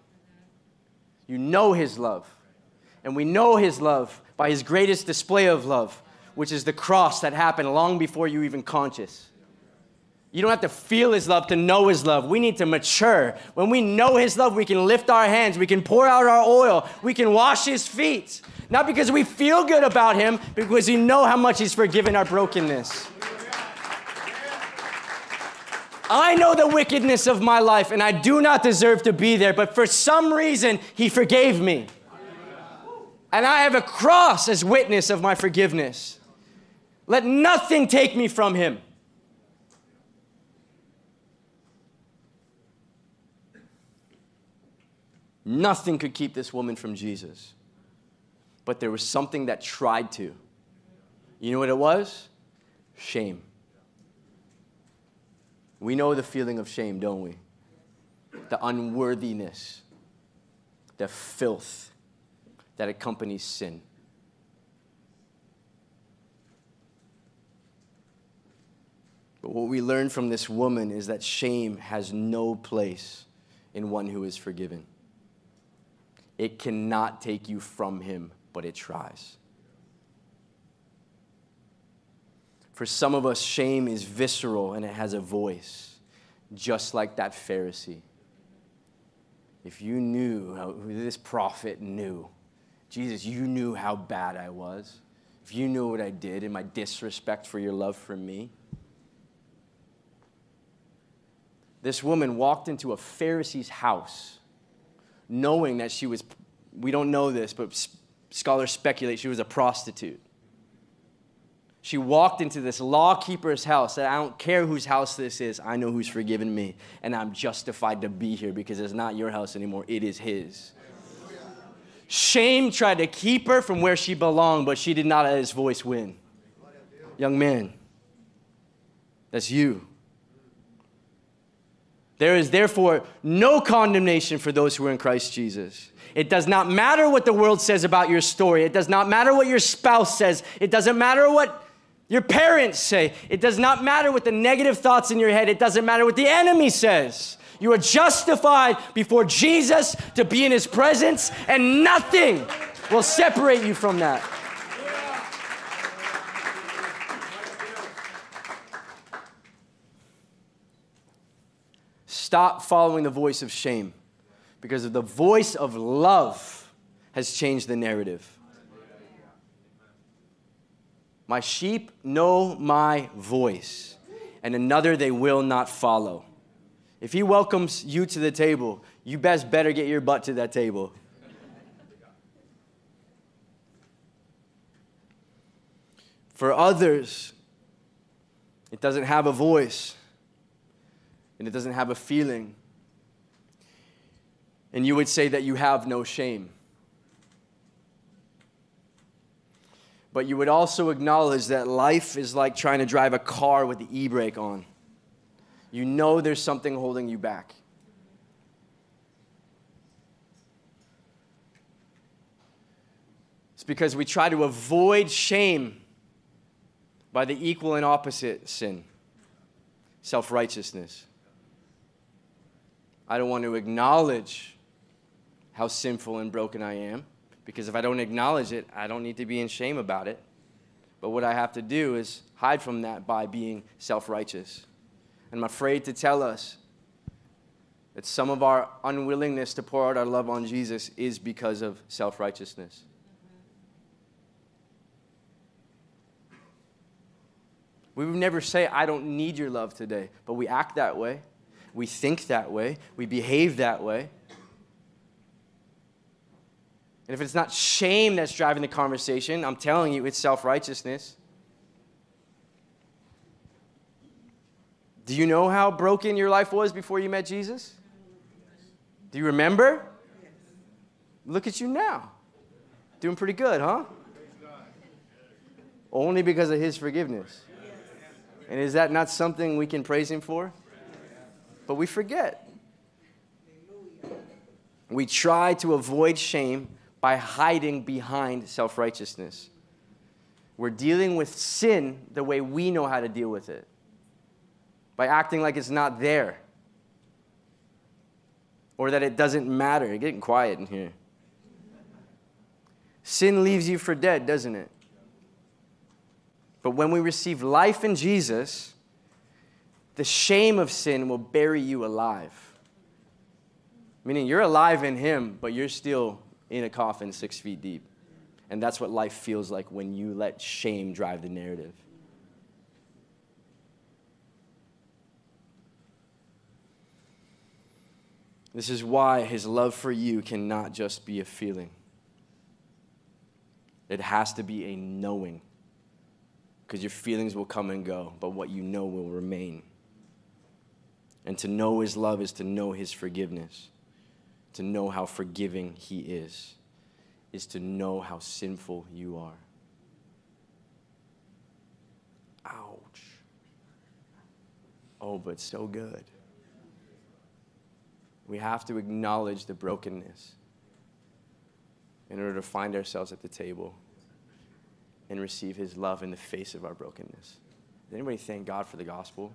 You know his love. And we know his love by his greatest display of love, which is the cross that happened long before you even conscious. You don't have to feel His love to know His love. We need to mature. When we know His love, we can lift our hands, we can pour out our oil, we can wash His feet. Not because we feel good about Him, because we know how much He's forgiven our brokenness. I know the wickedness of my life, and I do not deserve to be there, but for some reason, He forgave me. And I have a cross as witness of my forgiveness. Let nothing take me from Him. Nothing could keep this woman from Jesus. But there was something that tried to. You know what it was? Shame. We know the feeling of shame, don't we? The unworthiness, the filth that accompanies sin. But what we learn from this woman is that shame has no place in one who is forgiven. It cannot take you from him, but it tries. For some of us, shame is visceral and it has a voice, just like that Pharisee. If you knew how this prophet knew, Jesus, you knew how bad I was. If you knew what I did and my disrespect for your love for me. This woman walked into a Pharisee's house knowing that she was, we don't know this, but scholars speculate she was a prostitute. She walked into this law keeper's house, said, I don't care whose house this is, I know who's forgiven me, and I'm justified to be here because it's not your house anymore, it is his. Shame tried to keep her from where she belonged, but she did not let his voice win. Young man, that's you. There is therefore no condemnation for those who are in Christ Jesus. It does not matter what the world says about your story. It does not matter what your spouse says. It doesn't matter what your parents say. It does not matter what the negative thoughts in your head. It doesn't matter what the enemy says. You are justified before Jesus to be in his presence, and nothing will separate you from that. Stop following the voice of shame Because the voice of love has changed the narrative. My sheep know my voice, and another they will not follow. If he welcomes you to the table, you best better get your butt to that table. For others, it doesn't have a voice and it doesn't have a feeling. And you would say that you have no shame. But you would also acknowledge that life is like trying to drive a car with the e brake on. You know there's something holding you back. It's because we try to avoid shame by the equal and opposite sin self righteousness. I don't want to acknowledge how sinful and broken I am because if I don't acknowledge it, I don't need to be in shame about it. But what I have to do is hide from that by being self righteous. And I'm afraid to tell us that some of our unwillingness to pour out our love on Jesus is because of self righteousness. We would never say, I don't need your love today, but we act that way. We think that way. We behave that way. And if it's not shame that's driving the conversation, I'm telling you, it's self righteousness. Do you know how broken your life was before you met Jesus? Do you remember? Look at you now. Doing pretty good, huh? Only because of his forgiveness. And is that not something we can praise Him for? But we forget. We try to avoid shame by hiding behind self righteousness. We're dealing with sin the way we know how to deal with it by acting like it's not there or that it doesn't matter. You're getting quiet in here. Sin leaves you for dead, doesn't it? But when we receive life in Jesus, the shame of sin will bury you alive. Meaning you're alive in Him, but you're still in a coffin six feet deep. And that's what life feels like when you let shame drive the narrative. This is why his love for you cannot just be a feeling. It has to be a knowing because your feelings will come and go, but what you know will remain. And to know His love is to know His forgiveness, to know how forgiving He is, is to know how sinful you are. Ouch. Oh, but so good. We have to acknowledge the brokenness in order to find ourselves at the table and receive his love in the face of our brokenness. Does anybody thank God for the gospel?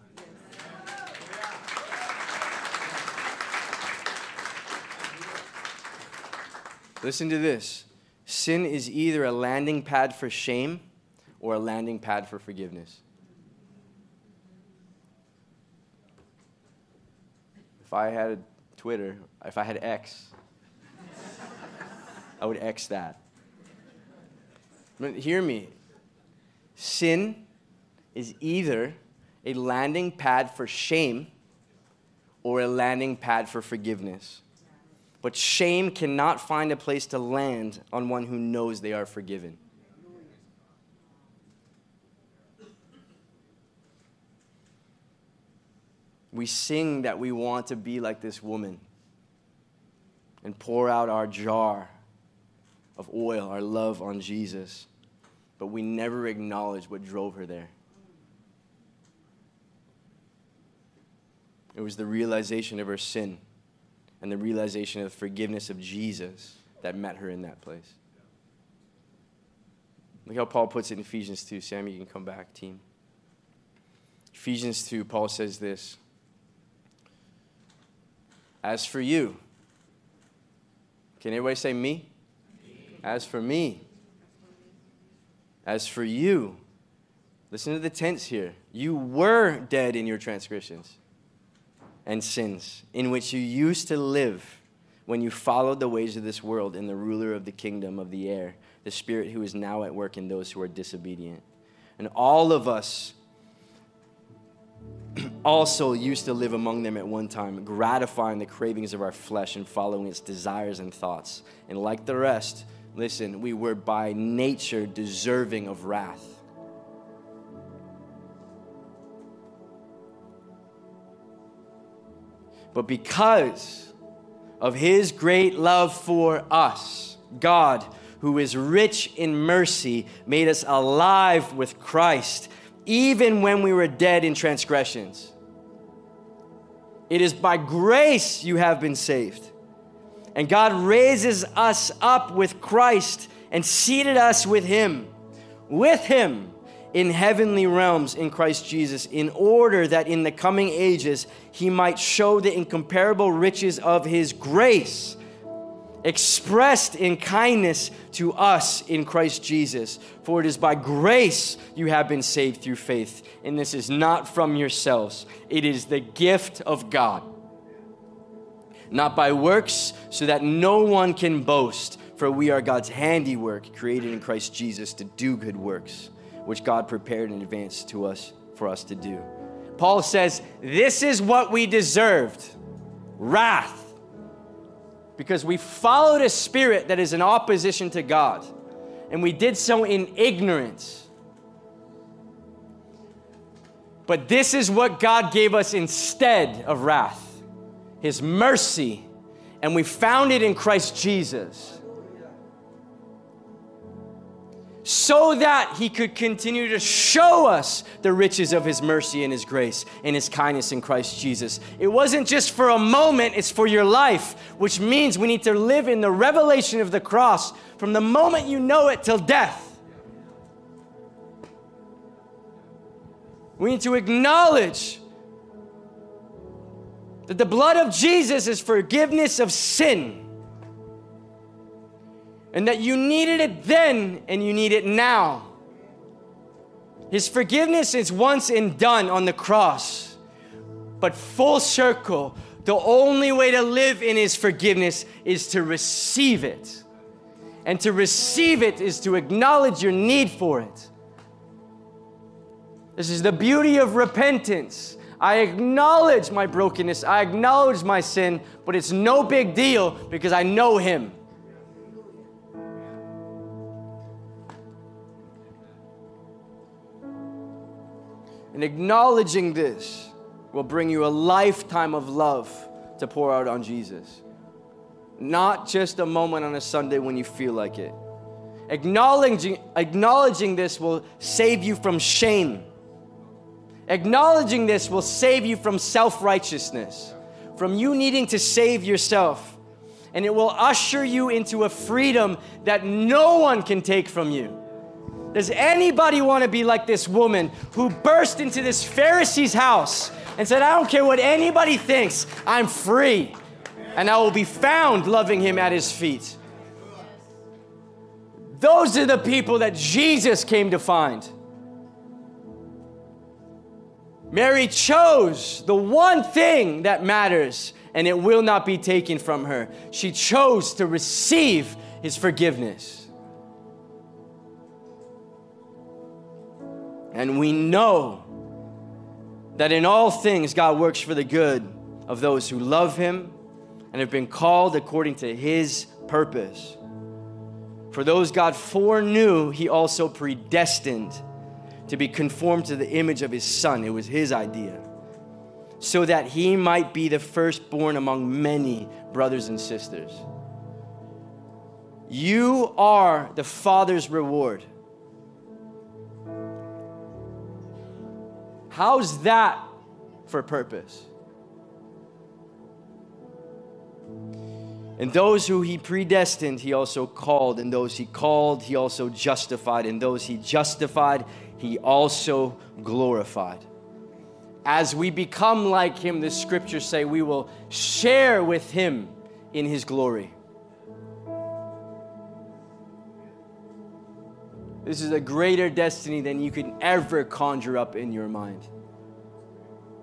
Listen to this sin is either a landing pad for shame or a landing pad for forgiveness. If I had Twitter, if I had X, I would X that. But Hear me. Sin is either a landing pad for shame or a landing pad for forgiveness. But shame cannot find a place to land on one who knows they are forgiven. We sing that we want to be like this woman and pour out our jar of oil, our love on Jesus, but we never acknowledge what drove her there. It was the realization of her sin and the realization of the forgiveness of Jesus that met her in that place. Look how Paul puts it in Ephesians 2. Sam, you can come back, team. Ephesians 2, Paul says this As for you, can everybody say me? As for me, as for you, listen to the tense here. You were dead in your transgressions and sins, in which you used to live when you followed the ways of this world and the ruler of the kingdom of the air, the spirit who is now at work in those who are disobedient. And all of us *clears throat* also used to live among them at one time, gratifying the cravings of our flesh and following its desires and thoughts. And like the rest, listen, we were by nature deserving of wrath. But because of his great love for us, God, who is rich in mercy, made us alive with Christ, even when we were dead in transgressions. It is by grace you have been saved. And God raises us up with Christ and seated us with Him, with Him in heavenly realms in Christ Jesus, in order that in the coming ages he might show the incomparable riches of his grace expressed in kindness to us in Christ Jesus. For it is by grace you have been saved through faith, and this is not from yourselves, it is the gift of God. Not by works, so that no one can boast, for we are God's handiwork, created in Christ Jesus to do good works which God prepared in advance to us for us to do. Paul says, This is what we deserved wrath. Because we followed a spirit that is in opposition to God, and we did so in ignorance. But this is what God gave us instead of wrath His mercy, and we found it in Christ Jesus so that he could continue to show us the riches of his mercy and his grace and his kindness in Christ Jesus. It wasn't just for a moment, it's for your life, which means we need to live in the revelation of the cross from the moment you know it till death. We need to acknowledge that the blood of Jesus is forgiveness of sin and that you needed it then and you need it now. His forgiveness is once and done on the cross, but full circle. The only way to live in His forgiveness is to receive it. And to receive it is to acknowledge your need for it. This is the beauty of repentance. I acknowledge my brokenness, I acknowledge my sin, but it's no big deal because I know Him. And acknowledging this will bring you a lifetime of love to pour out on Jesus. Not just a moment on a Sunday when you feel like it. Acknowledging, acknowledging this will save you from shame. Acknowledging this will save you from self righteousness, from you needing to save yourself. And it will usher you into a freedom that no one can take from you. Does anybody want to be like this woman who burst into this Pharisee's house and said, I don't care what anybody thinks, I'm free, and I will be found loving him at his feet? Those are the people that Jesus came to find. Mary chose the one thing that matters, and it will not be taken from her. She chose to receive his forgiveness. And we know that in all things God works for the good of those who love Him and have been called according to His purpose. For those God foreknew, He also predestined to be conformed to the image of His Son. It was His idea. So that He might be the firstborn among many brothers and sisters. You are the Father's reward. How's that for purpose? And those who he predestined, he also called. And those he called, he also justified. And those he justified, he also glorified. As we become like him, the scriptures say we will share with him in his glory. This is a greater destiny than you can ever conjure up in your mind.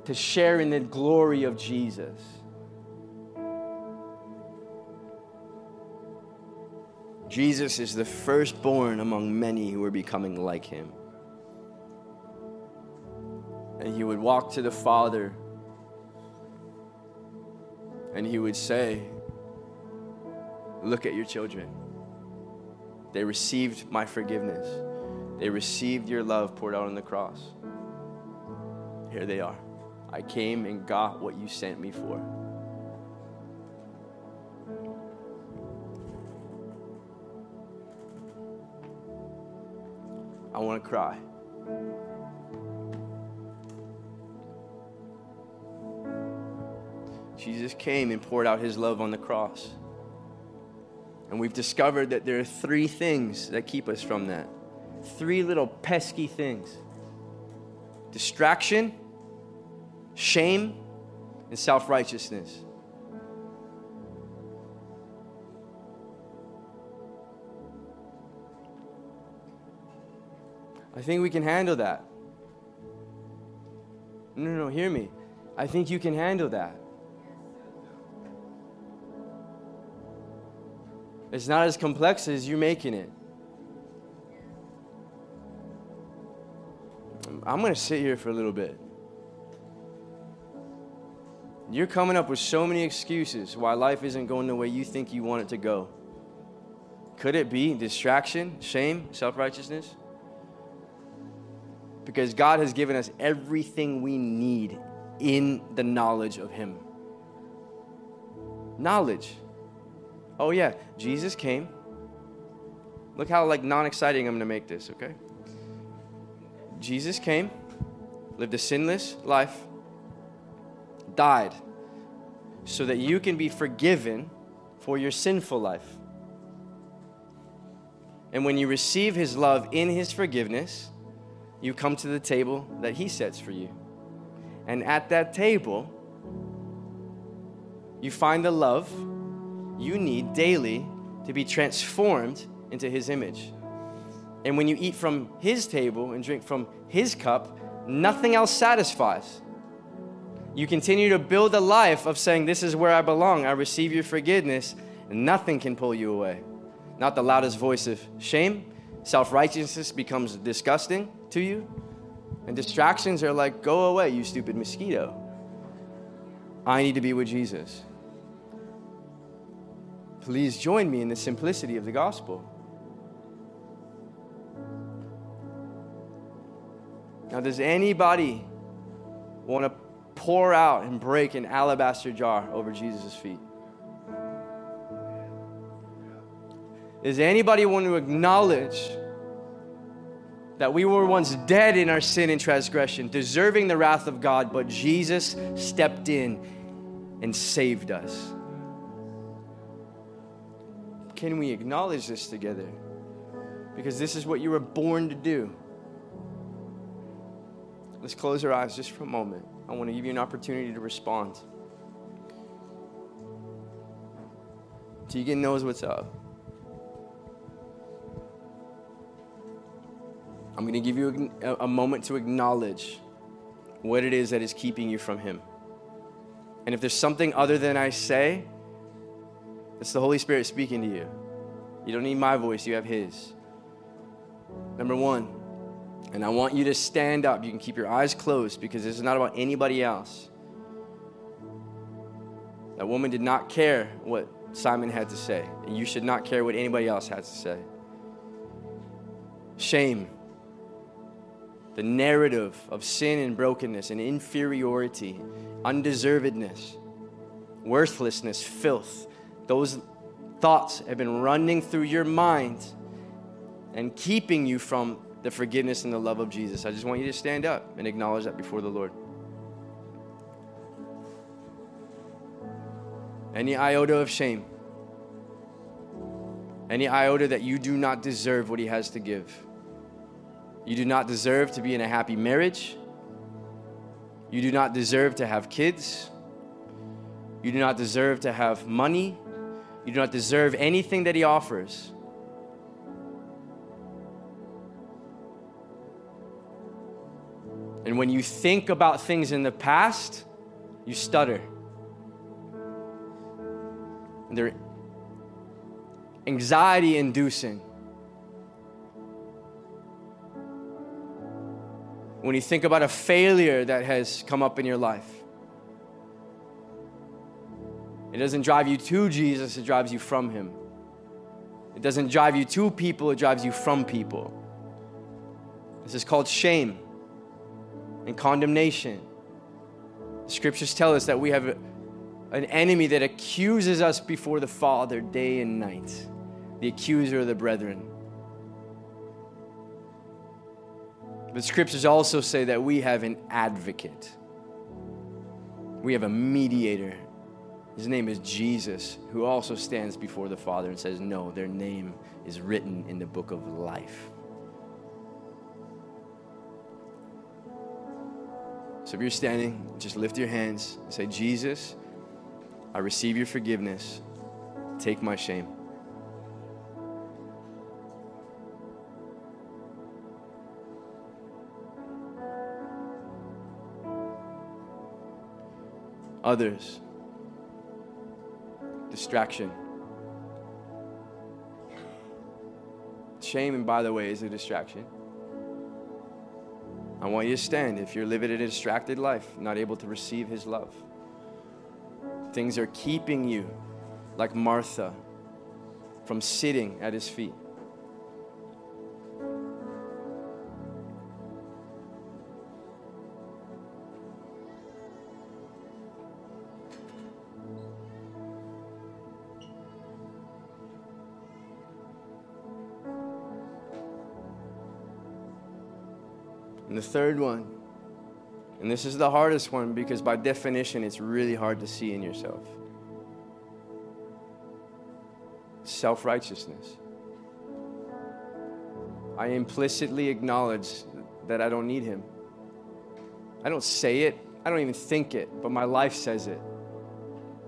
To share in the glory of Jesus. Jesus is the firstborn among many who are becoming like him. And he would walk to the Father and he would say, Look at your children. They received my forgiveness, they received your love poured out on the cross. Here they are. I came and got what you sent me for. I want to cry. Jesus came and poured out his love on the cross. And we've discovered that there are three things that keep us from that. Three little pesky things distraction, shame, and self righteousness. I think we can handle that. No, no, no, hear me. I think you can handle that. It's not as complex as you're making it. I'm going to sit here for a little bit. You're coming up with so many excuses why life isn't going the way you think you want it to go. Could it be distraction, shame, self righteousness? Because God has given us everything we need in the knowledge of Him. Knowledge. Oh, yeah, Jesus came. Look how like non-exciting I'm to make this, okay? Jesus came, lived a sinless life, died so that you can be forgiven for your sinful life. And when you receive his love in his forgiveness, you come to the table that he sets for you. And at that table, you find the love you need daily to be transformed into His image. And when you eat from His table and drink from His cup, nothing else satisfies. You continue to build a life of saying, This is where I belong. I receive your forgiveness, and nothing can pull you away. Not the loudest voice of shame. Self righteousness becomes disgusting to you. And distractions are like, Go away, you stupid mosquito. I need to be with Jesus. Please join me in the simplicity of the gospel. Now, does anybody want to pour out and break an alabaster jar over Jesus' feet? Does anybody want to acknowledge that we were once dead in our sin and transgression, deserving the wrath of God, but Jesus stepped in and saved us? Can we acknowledge this together? Because this is what you were born to do. Let's close our eyes just for a moment. I want to give you an opportunity to respond. Tegan knows what's up. I'm going to give you a, a, moment to acknowledge what it is that is keeping you from Him. And if there's something other than I say, it's the Holy Spirit speaking to you. You don't need my voice, you have His. Number one, and I want you to stand up. You can keep your eyes closed because this is not about anybody else. That woman did not care what Simon had to say, and you should not care what anybody else has to say. Shame, the narrative of sin and brokenness and inferiority, undeservedness, worthlessness, filth, those thoughts have been running through your mind and keeping you from the forgiveness and the love of Jesus. I just want you to stand up and acknowledge that before the Lord. Any iota of shame, any iota that you do not deserve what He has to give. You do not deserve to be in a happy marriage. You do not deserve to have kids. You do not deserve to have money. You do not deserve anything that He offers. And when you think about things in the past, you stutter. And they're anxiety inducing. When you think about a failure that has come up in your life, it doesn't drive you to Jesus, it drives you from Him. It doesn't drive you to people, it drives you from people. This is called shame and condemnation. The scriptures tell us that we have an enemy that accuses us before the Father day and night, the accuser of the brethren. But scriptures also say that we have an advocate. We have a mediator. His name is Jesus, who also stands before the Father and says, No, their name is written in the book of life. So if you're standing, just lift your hands and say, Jesus, I receive your forgiveness. Take my shame. Others, distraction. Shame, and by the way, is a distraction. I want you to stand if you're living a distracted life, not able to receive His love. Things are keeping you, like Martha, from sitting at His feet. The third one, and this is the hardest one because by definition it's really hard to see in yourself self righteousness. I implicitly acknowledge that I don't need Him. I don't say it, I don't even think it, but my life says it.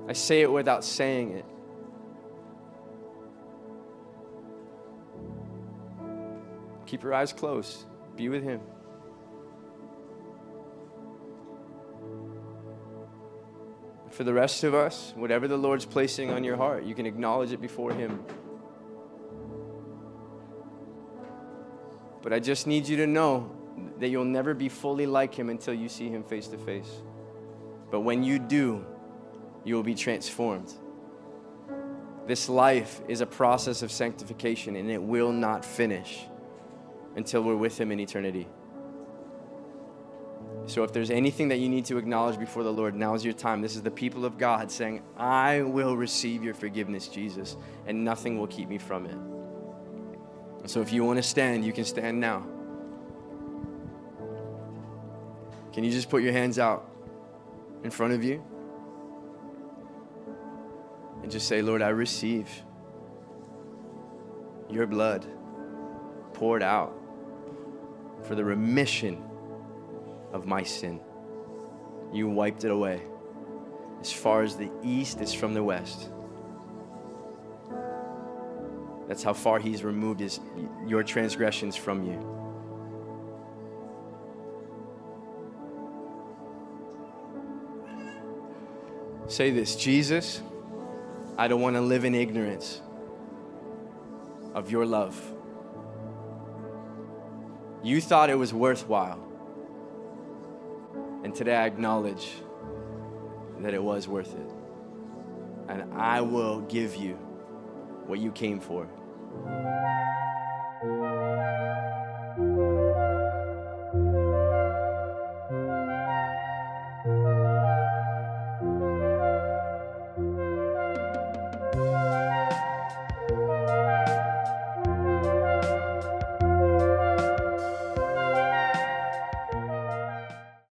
I say it without saying it. Keep your eyes closed, be with Him. For the rest of us, whatever the Lord's placing on your heart, you can acknowledge it before Him. But I just need you to know that you'll never be fully like Him until you see Him face to face. But when you do, you will be transformed. This life is a process of sanctification, and it will not finish until we're with Him in eternity. So if there's anything that you need to acknowledge before the Lord, now is your time. This is the people of God saying, I will receive your forgiveness, Jesus, and nothing will keep me from it. So if you want to stand, you can stand now. Can you just put your hands out in front of you? And just say, Lord, I receive your blood poured out for the remission of my sin. You wiped it away as far as the east is from the west. That's how far He's removed his, your transgressions from you. Say this Jesus, I don't want to live in ignorance of your love. You thought it was worthwhile and today I acknowledge that it was worth it. And I will give you what you came for.